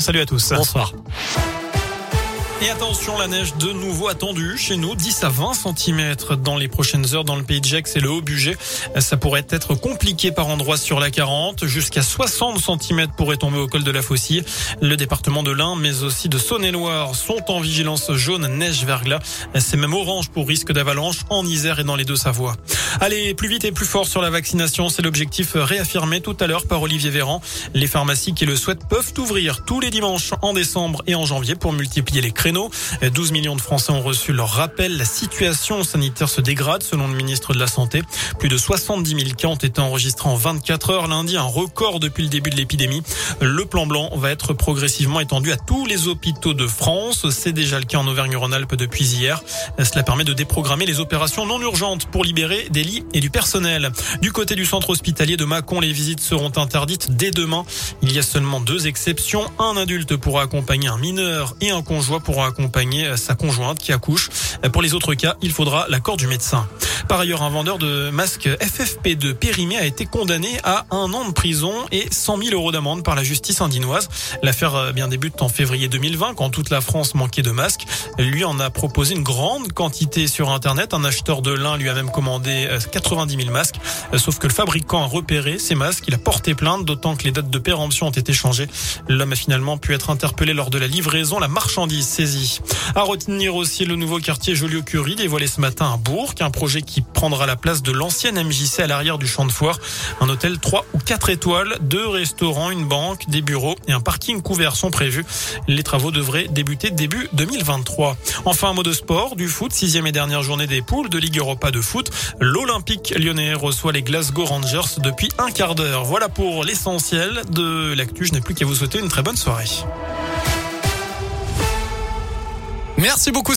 Salut à tous. Bonsoir. Et attention, la neige de nouveau attendue chez nous, 10 à 20 cm dans les prochaines heures dans le pays de Gex et le Haut-Bugey. Ça pourrait être compliqué par endroits sur la 40. Jusqu'à 60 cm pourraient tomber au col de la Faucille. Le département de l'Ain, mais aussi de Saône-et-Loire sont en vigilance jaune neige verglas. C'est même orange pour risque d'avalanche en Isère et dans les deux Savoies. Allez, plus vite et plus fort sur la vaccination, c'est l'objectif réaffirmé tout à l'heure par Olivier Véran. Les pharmacies qui le souhaitent peuvent ouvrir tous les dimanches en décembre et en janvier pour multiplier les créneaux 12 millions de Français ont reçu leur rappel. La situation sanitaire se dégrade selon le ministre de la Santé. Plus de 70 000 cas ont été enregistrés en 24 heures lundi, un record depuis le début de l'épidémie. Le plan blanc va être progressivement étendu à tous les hôpitaux de France. C'est déjà le cas en Auvergne-Rhône-Alpes depuis hier. Cela permet de déprogrammer les opérations non urgentes pour libérer des lits et du personnel. Du côté du centre hospitalier de Mâcon, les visites seront interdites dès demain. Il y a seulement deux exceptions. Un adulte pourra accompagner un mineur et un conjoint pourra accompagner sa conjointe qui accouche. Pour les autres cas, il faudra l'accord du médecin. Par ailleurs, un vendeur de masques FFP2 périmé a été condamné à un an de prison et 100 000 euros d'amende par la justice indinoise. L'affaire euh, bien débute en février 2020 quand toute la France manquait de masques. Lui en a proposé une grande quantité sur Internet. Un acheteur de lin lui a même commandé 90 euh, 000 masques. Euh, sauf que le fabricant a repéré ces masques. Il a porté plainte, d'autant que les dates de péremption ont été changées. L'homme a finalement pu être interpellé lors de la livraison. La marchandise saisie. À retenir aussi le nouveau quartier Joliot-Curie dévoilé ce matin à Bourg, un projet qui prendra la place de l'ancienne MJC à l'arrière du champ de foire. Un hôtel 3 ou 4 étoiles, deux restaurants, une banque, des bureaux et un parking couvert sont prévus. Les travaux devraient débuter début 2023. Enfin, un mot de sport, du foot, sixième et dernière journée des poules de Ligue Europa de foot. L'Olympique lyonnais reçoit les Glasgow Rangers depuis un quart d'heure. Voilà pour l'essentiel de l'actu. Je n'ai plus qu'à vous souhaiter une très bonne soirée. Merci beaucoup.